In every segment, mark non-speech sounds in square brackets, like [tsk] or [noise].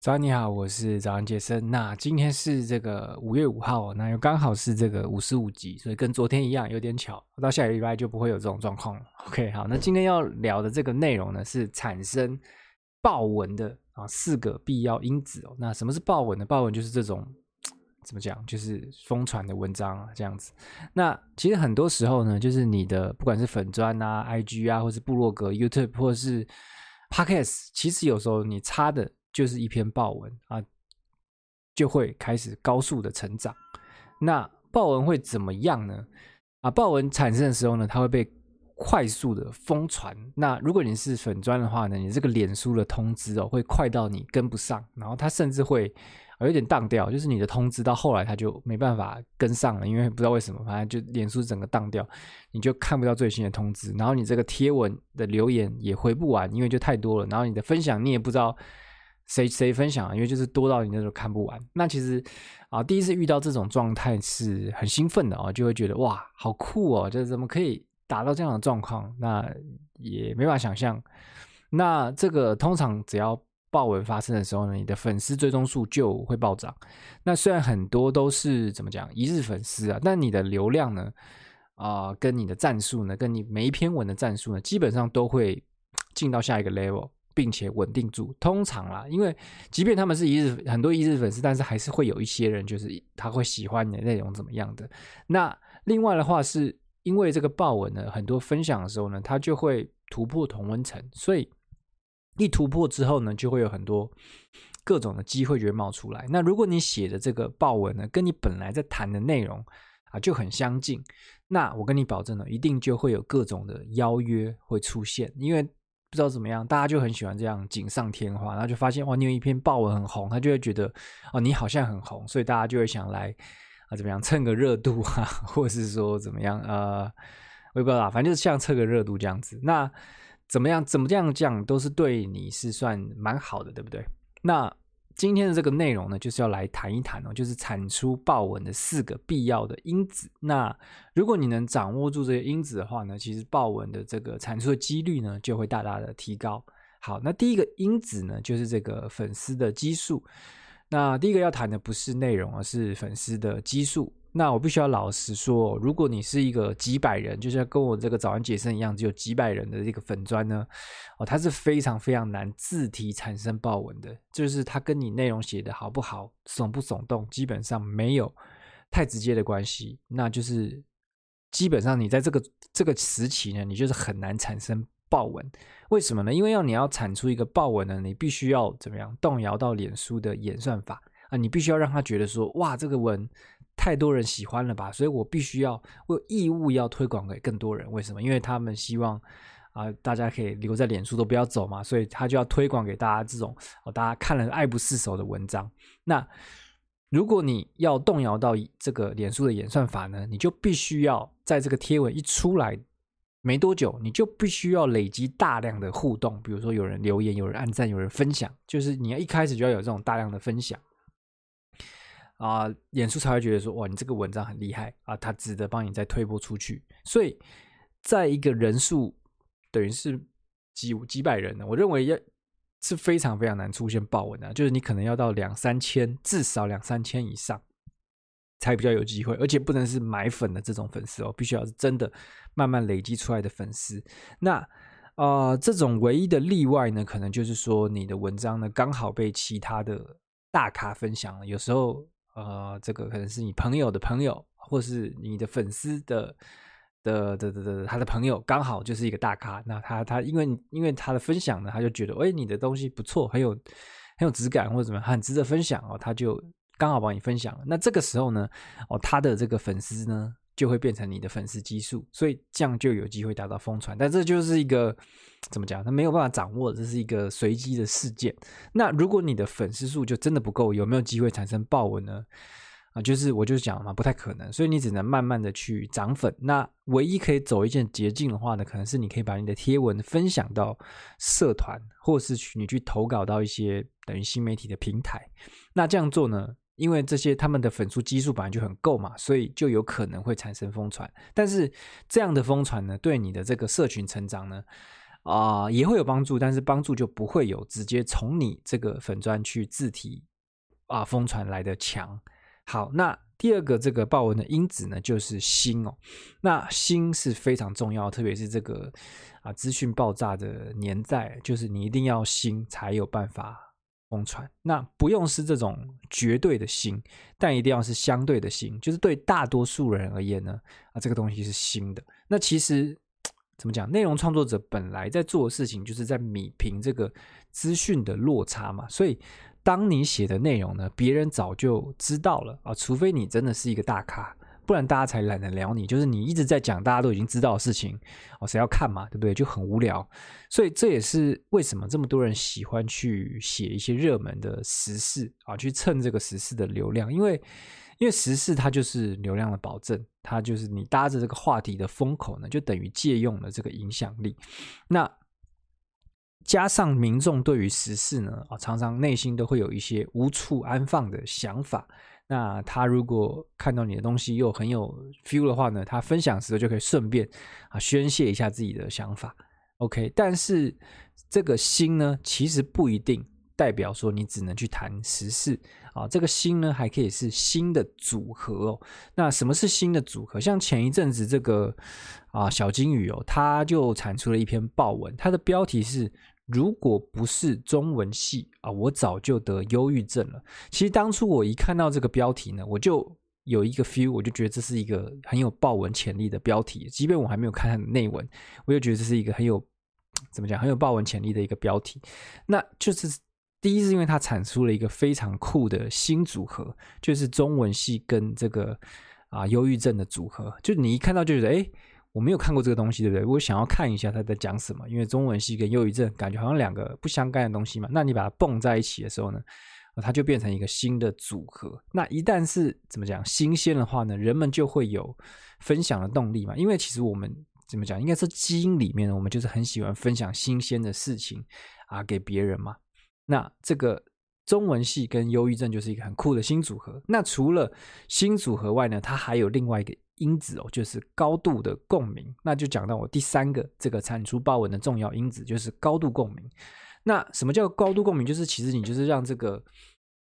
早上你好，我是早安杰森。那今天是这个五月五号，那又刚好是这个五十五集，所以跟昨天一样，有点巧。到下个礼拜就不会有这种状况了。[laughs] OK，好，那今天要聊的这个内容呢，是产生爆文的啊四个必要因子哦。那什么是爆文呢？爆文就是这种 [tsk] 怎么讲，就是疯传的文章啊，这样子。那其实很多时候呢，就是你的不管是粉砖啊、IG 啊，或是部落格、YouTube 或是 Podcast，其实有时候你插的。就是一篇爆文啊，就会开始高速的成长。那爆文会怎么样呢？啊，爆文产生的时候呢，它会被快速的疯传。那如果你是粉专的话呢，你这个脸书的通知哦，会快到你跟不上，然后它甚至会有点当掉，就是你的通知到后来它就没办法跟上了，因为不知道为什么，反正就脸书整个当掉，你就看不到最新的通知，然后你这个贴文的留言也回不完，因为就太多了，然后你的分享你也不知道。谁谁分享？因为就是多到你那时候看不完。那其实啊，第一次遇到这种状态是很兴奋的啊，就会觉得哇，好酷哦！就是怎么可以达到这样的状况？那也没法想象。那这个通常只要爆文发生的时候呢，你的粉丝追踪数就会暴涨。那虽然很多都是怎么讲一日粉丝啊，但你的流量呢啊，跟你的战术呢，跟你每一篇文的战术呢，基本上都会进到下一个 level。并且稳定住，通常啦，因为即便他们是一日很多一日粉丝，但是还是会有一些人，就是他会喜欢你的内容怎么样的。那另外的话，是因为这个爆文呢，很多分享的时候呢，它就会突破同温层，所以一突破之后呢，就会有很多各种的机会就会冒出来。那如果你写的这个报文呢，跟你本来在谈的内容啊就很相近，那我跟你保证呢，一定就会有各种的邀约会出现，因为。不知道怎么样，大家就很喜欢这样锦上添花，然后就发现哇，你有一篇爆文很红，他就会觉得哦，你好像很红，所以大家就会想来啊，怎么样蹭个热度啊，[laughs] 或者是说怎么样呃，我也不知道啦，反正就是像蹭个热度这样子。那怎么样，怎么这样讲都是对你是算蛮好的，对不对？那。今天的这个内容呢，就是要来谈一谈哦，就是产出豹文的四个必要的因子。那如果你能掌握住这些因子的话呢，其实豹文的这个产出的几率呢，就会大大的提高。好，那第一个因子呢，就是这个粉丝的基数。那第一个要谈的不是内容，而是粉丝的基数。那我必须要老实说，如果你是一个几百人，就像跟我这个早安杰森一样，只有几百人的这个粉专呢，哦，它是非常非常难自体产生爆文的，就是它跟你内容写的好不好、耸不耸动，基本上没有太直接的关系。那就是基本上你在这个这个时期呢，你就是很难产生爆文。为什么呢？因为要你要产出一个爆文呢，你必须要怎么样动摇到脸书的演算法啊？你必须要让他觉得说，哇，这个文。太多人喜欢了吧，所以我必须要，我有义务要推广给更多人。为什么？因为他们希望啊、大家可以留在脸书都不要走嘛，所以他就要推广给大家这种哦，大家看了爱不释手的文章。那如果你要动摇到这个脸书的演算法呢，你就必须要在这个贴文一出来没多久，你就必须要累积大量的互动，比如说有人留言、有人按赞、有人分享，就是你要一开始就要有这种大量的分享。啊，脸书才会觉得说，哇，你这个文章很厉害啊，他值得帮你再推播出去。所以，在一个人数等于是几几百人呢，我认为要是非常非常难出现爆文的，就是你可能要到两三千，至少两三千以上才比较有机会，而且不能是买粉的这种粉丝哦，必须要是真的慢慢累积出来的粉丝。那啊、呃，这种唯一的例外呢，可能就是说你的文章呢刚好被其他的大咖分享了，有时候。呃，这个可能是你朋友的朋友，或是你的粉丝的的的的的他的朋友，刚好就是一个大咖。那他他因为因为他的分享呢，他就觉得，哎，你的东西不错，很有很有质感，或者怎么，很值得分享哦，他就刚好帮你分享了。那这个时候呢，哦，他的这个粉丝呢，就会变成你的粉丝基数，所以这样就有机会达到疯传。但这就是一个。怎么讲？他没有办法掌握，这是一个随机的事件。那如果你的粉丝数就真的不够，有没有机会产生爆文呢？啊，就是我就讲嘛，不太可能。所以你只能慢慢的去涨粉。那唯一可以走一件捷径的话呢，可能是你可以把你的贴文分享到社团，或是去你去投稿到一些等于新媒体的平台。那这样做呢，因为这些他们的粉丝基数本来就很够嘛，所以就有可能会产生疯传。但是这样的疯传呢，对你的这个社群成长呢？啊、也会有帮助，但是帮助就不会有直接从你这个粉专去自体啊疯传来的强。好，那第二个这个豹文的因子呢，就是心哦。那心是非常重要，特别是这个啊资讯爆炸的年代，就是你一定要心才有办法。疯传，那不用是这种绝对的新，但一定要是相对的新，就是对大多数人而言呢，啊，这个东西是新的。那其实怎么讲？内容创作者本来在做的事情，就是在米平这个资讯的落差嘛。所以，当你写的内容呢，别人早就知道了啊，除非你真的是一个大咖。不然大家才懒得聊你，就是你一直在讲大家都已经知道的事情哦，谁要看嘛，对不对？就很无聊，所以这也是为什么这么多人喜欢去写一些热门的时事啊，去蹭这个时事的流量，因为因为时事它就是流量的保证，它就是你搭着这个话题的风口呢，就等于借用了这个影响力。那加上民众对于时事呢啊，常常内心都会有一些无处安放的想法。那他如果看到你的东西又很有 feel 的话呢，他分享时候就可以顺便啊宣泄一下自己的想法，OK。但是这个新呢，其实不一定代表说你只能去谈时事啊，这个新呢还可以是新的组合哦。那什么是新的组合？像前一阵子这个啊小金鱼哦，他就产出了一篇报文，它的标题是。如果不是中文系啊，我早就得忧郁症了。其实当初我一看到这个标题呢，我就有一个 feel，我就觉得这是一个很有爆文潜力的标题。即便我还没有看它的内文，我就觉得这是一个很有怎么讲，很有爆文潜力的一个标题。那就是第一是因为它产出了一个非常酷的新组合，就是中文系跟这个啊忧郁症的组合。就你一看到就觉得，哎。我没有看过这个东西，对不对？我想要看一下他在讲什么，因为中文系跟忧郁症感觉好像两个不相干的东西嘛。那你把它蹦在一起的时候呢，它就变成一个新的组合。那一旦是怎么讲新鲜的话呢，人们就会有分享的动力嘛。因为其实我们怎么讲，应该是基因里面呢，我们就是很喜欢分享新鲜的事情啊给别人嘛。那这个中文系跟忧郁症就是一个很酷的新组合。那除了新组合外呢，它还有另外一个。因子哦，就是高度的共鸣，那就讲到我第三个这个产出爆文的重要因子，就是高度共鸣。那什么叫高度共鸣？就是其实你就是让这个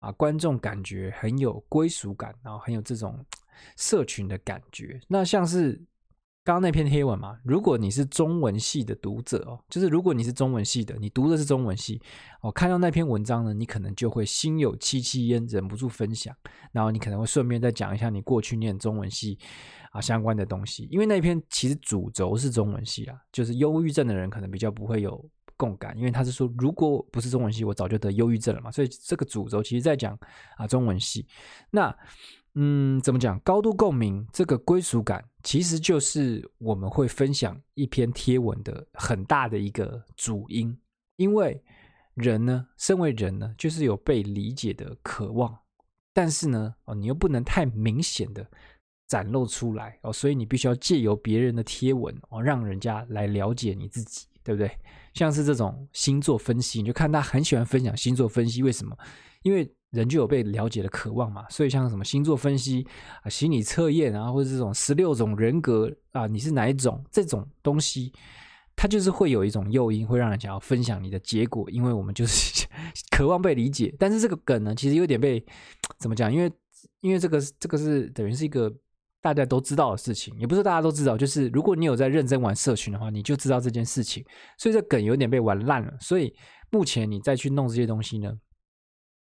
啊观众感觉很有归属感，然后很有这种社群的感觉。那像是。刚刚那篇黑文嘛，如果你是中文系的读者哦，就是如果你是中文系的，你读的是中文系哦，看到那篇文章呢，你可能就会心有戚戚焉，忍不住分享，然后你可能会顺便再讲一下你过去念中文系啊相关的东西，因为那篇其实主轴是中文系啊，就是忧郁症的人可能比较不会有共感，因为他是说如果不是中文系，我早就得忧郁症了嘛，所以这个主轴其实在讲啊中文系，那。嗯，怎么讲？高度共鸣，这个归属感，其实就是我们会分享一篇贴文的很大的一个主因。因为人呢，身为人呢，就是有被理解的渴望，但是呢，哦，你又不能太明显的展露出来哦，所以你必须要借由别人的贴文哦，让人家来了解你自己，对不对？像是这种星座分析，你就看他很喜欢分享星座分析，为什么？因为人就有被了解的渴望嘛，所以像什么星座分析啊、心理测验啊，或者这种十六种人格啊，你是哪一种？这种东西，它就是会有一种诱因，会让人想要分享你的结果，因为我们就是 [laughs] 渴望被理解。但是这个梗呢，其实有点被怎么讲？因为因为这个这个是等于是一个大家都知道的事情，也不是大家都知道，就是如果你有在认真玩社群的话，你就知道这件事情。所以这梗有点被玩烂了。所以目前你再去弄这些东西呢，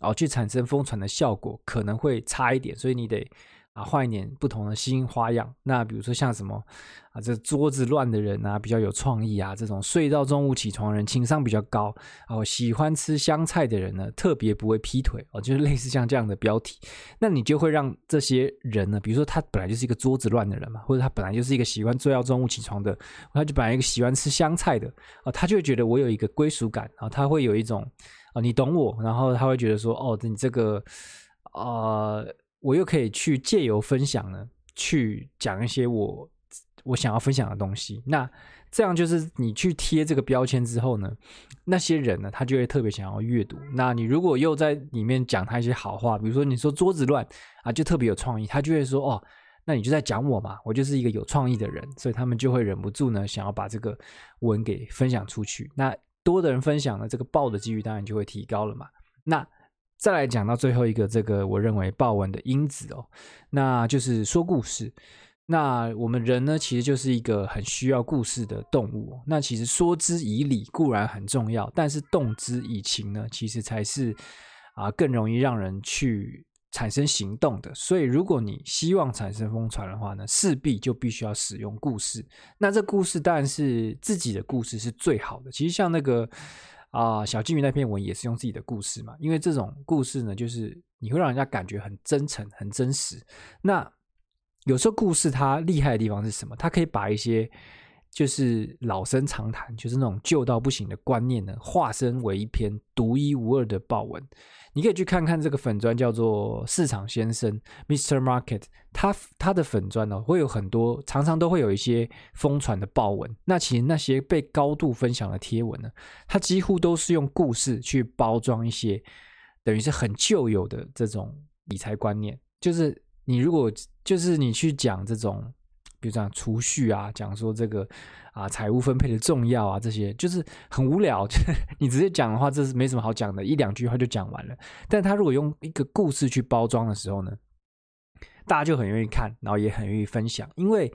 哦，去产生疯传的效果可能会差一点，所以你得啊换一点不同的新花样。那比如说像什么啊，这桌子乱的人啊，比较有创意啊，这种睡到中午起床人情商比较高哦，喜欢吃香菜的人呢，特别不会劈腿哦，就是类似像这样的标题，那你就会让这些人呢，比如说他本来就是一个桌子乱的人嘛，或者他本来就是一个喜欢睡到中午起床的，他就本来一个喜欢吃香菜的哦，他就会觉得我有一个归属感啊，他会有一种。啊，你懂我，然后他会觉得说，哦，你这个，呃，我又可以去借由分享呢，去讲一些我我想要分享的东西。那这样就是你去贴这个标签之后呢，那些人呢，他就会特别想要阅读。那你如果又在里面讲他一些好话，比如说你说桌子乱啊，就特别有创意，他就会说，哦，那你就在讲我嘛，我就是一个有创意的人，所以他们就会忍不住呢，想要把这个文给分享出去。那多的人分享呢，这个爆的几率当然就会提高了嘛。那再来讲到最后一个，这个我认为爆文的因子哦，那就是说故事。那我们人呢，其实就是一个很需要故事的动物。那其实说之以理固然很重要，但是动之以情呢，其实才是啊更容易让人去产生行动的。所以，如果你希望产生疯传的话呢，势必就必须要使用故事。那这故事当然是自己的故事是最好的。其实像那个啊小金鱼那篇文也是用自己的故事嘛，因为这种故事呢，就是你会让人家感觉很真诚、很真实。那有时候故事它厉害的地方是什么？它可以把一些就是老生常谈，就是那种旧到不行的观念呢，化身为一篇独一无二的爆文。你可以去看看这个粉砖，叫做市场先生 Mr. Market，他他的粉砖呢会有很多，常常都会有一些疯传的爆文。那其实那些被高度分享的贴文呢，它几乎都是用故事去包装一些等于是很旧有的这种理财观念，就是。你如果就是你去讲这种，比如讲储蓄啊，讲说这个啊财务分配的重要啊，这些就是很无聊。[laughs] 你直接讲的话，这是没什么好讲的，一两句话就讲完了。但他如果用一个故事去包装的时候呢，大家就很愿意看，然后也很愿意分享，因为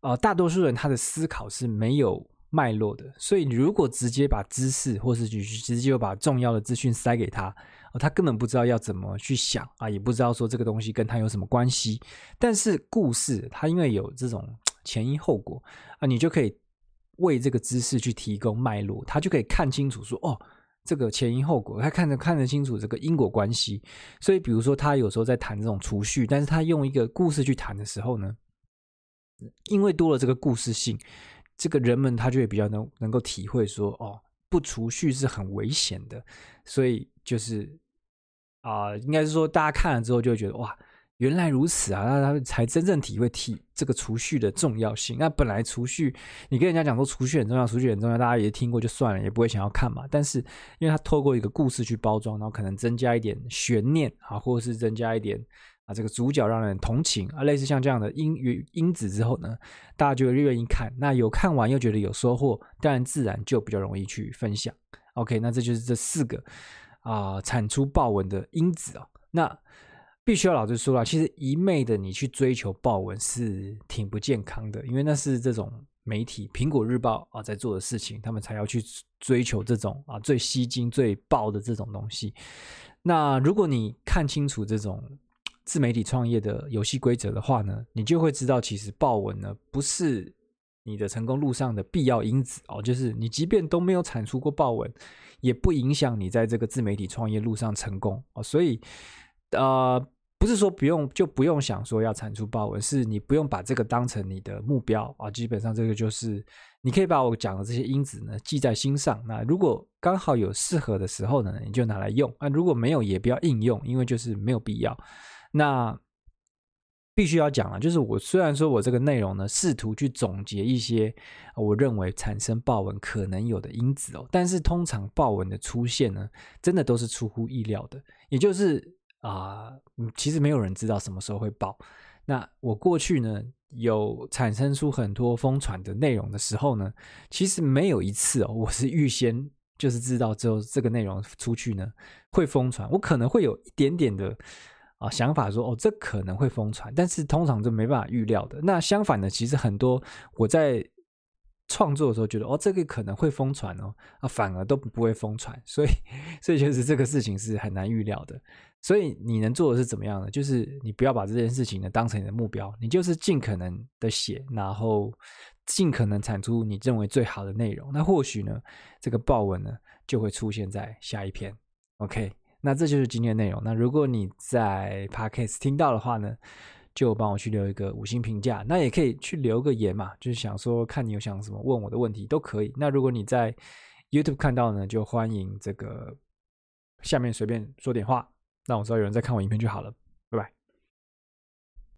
呃大多数人他的思考是没有脉络的，所以你如果直接把知识或是直接把重要的资讯塞给他。他根本不知道要怎么去想啊，也不知道说这个东西跟他有什么关系。但是故事，它因为有这种前因后果啊，你就可以为这个知识去提供脉络，他就可以看清楚说哦，这个前因后果，他看得看得清楚这个因果关系。所以，比如说他有时候在谈这种储蓄，但是他用一个故事去谈的时候呢，因为多了这个故事性，这个人们他就会比较能能够体会说哦，不储蓄是很危险的，所以就是。啊、呃，应该是说，大家看了之后就会觉得哇，原来如此啊，那他才真正体会体这个储蓄的重要性。那本来储蓄，你跟人家讲说储蓄很重要，储蓄很重要，大家也听过就算了，也不会想要看嘛。但是，因为他透过一个故事去包装，然后可能增加一点悬念啊，或者是增加一点啊，这个主角让人同情啊，类似像这样的因因因子之后呢，大家就愿意看。那有看完又觉得有收获，当然自然就比较容易去分享。OK，那这就是这四个。啊、产出爆文的因子啊、哦，那必须要老实说了，其实一昧的你去追求爆文是挺不健康的，因为那是这种媒体《苹果日报》啊在做的事情，他们才要去追求这种啊最吸睛、最爆的这种东西。那如果你看清楚这种自媒体创业的游戏规则的话呢，你就会知道，其实爆文呢不是你的成功路上的必要因子哦，就是你即便都没有产出过爆文。也不影响你在这个自媒体创业路上成功哦，所以，呃，不是说不用就不用想说要产出爆文，是你不用把这个当成你的目标啊。基本上这个就是你可以把我讲的这些因子呢记在心上。那如果刚好有适合的时候呢，你就拿来用；那如果没有，也不要硬用，因为就是没有必要。那。必须要讲了，就是我虽然说我这个内容呢，试图去总结一些我认为产生爆文可能有的因子哦，但是通常爆文的出现呢，真的都是出乎意料的，也就是啊、其实没有人知道什么时候会爆。那我过去呢，有产生出很多疯传的内容的时候呢，其实没有一次哦，我是预先就是知道之后这个内容出去呢会疯传，我可能会有一点点的。啊，想法说哦，这可能会疯传，但是通常就没办法预料的。那相反的，其实很多我在创作的时候觉得哦，这个可能会疯传哦，啊，反而都不会疯传。所以，所以就是这个事情是很难预料的。所以你能做的是怎么样呢？就是你不要把这件事情呢当成你的目标，你就是尽可能的写，然后尽可能产出你认为最好的内容。那或许呢，这个爆文呢就会出现在下一篇。OK。那这就是今天的内容。那如果你在 Podcast 听到的话呢，就帮我去留一个五星评价。那也可以去留个言嘛，就是想说看你有想什么问我的问题都可以。那如果你在 YouTube 看到呢，就欢迎这个下面随便说点话，那我知道有人在看我影片就好了。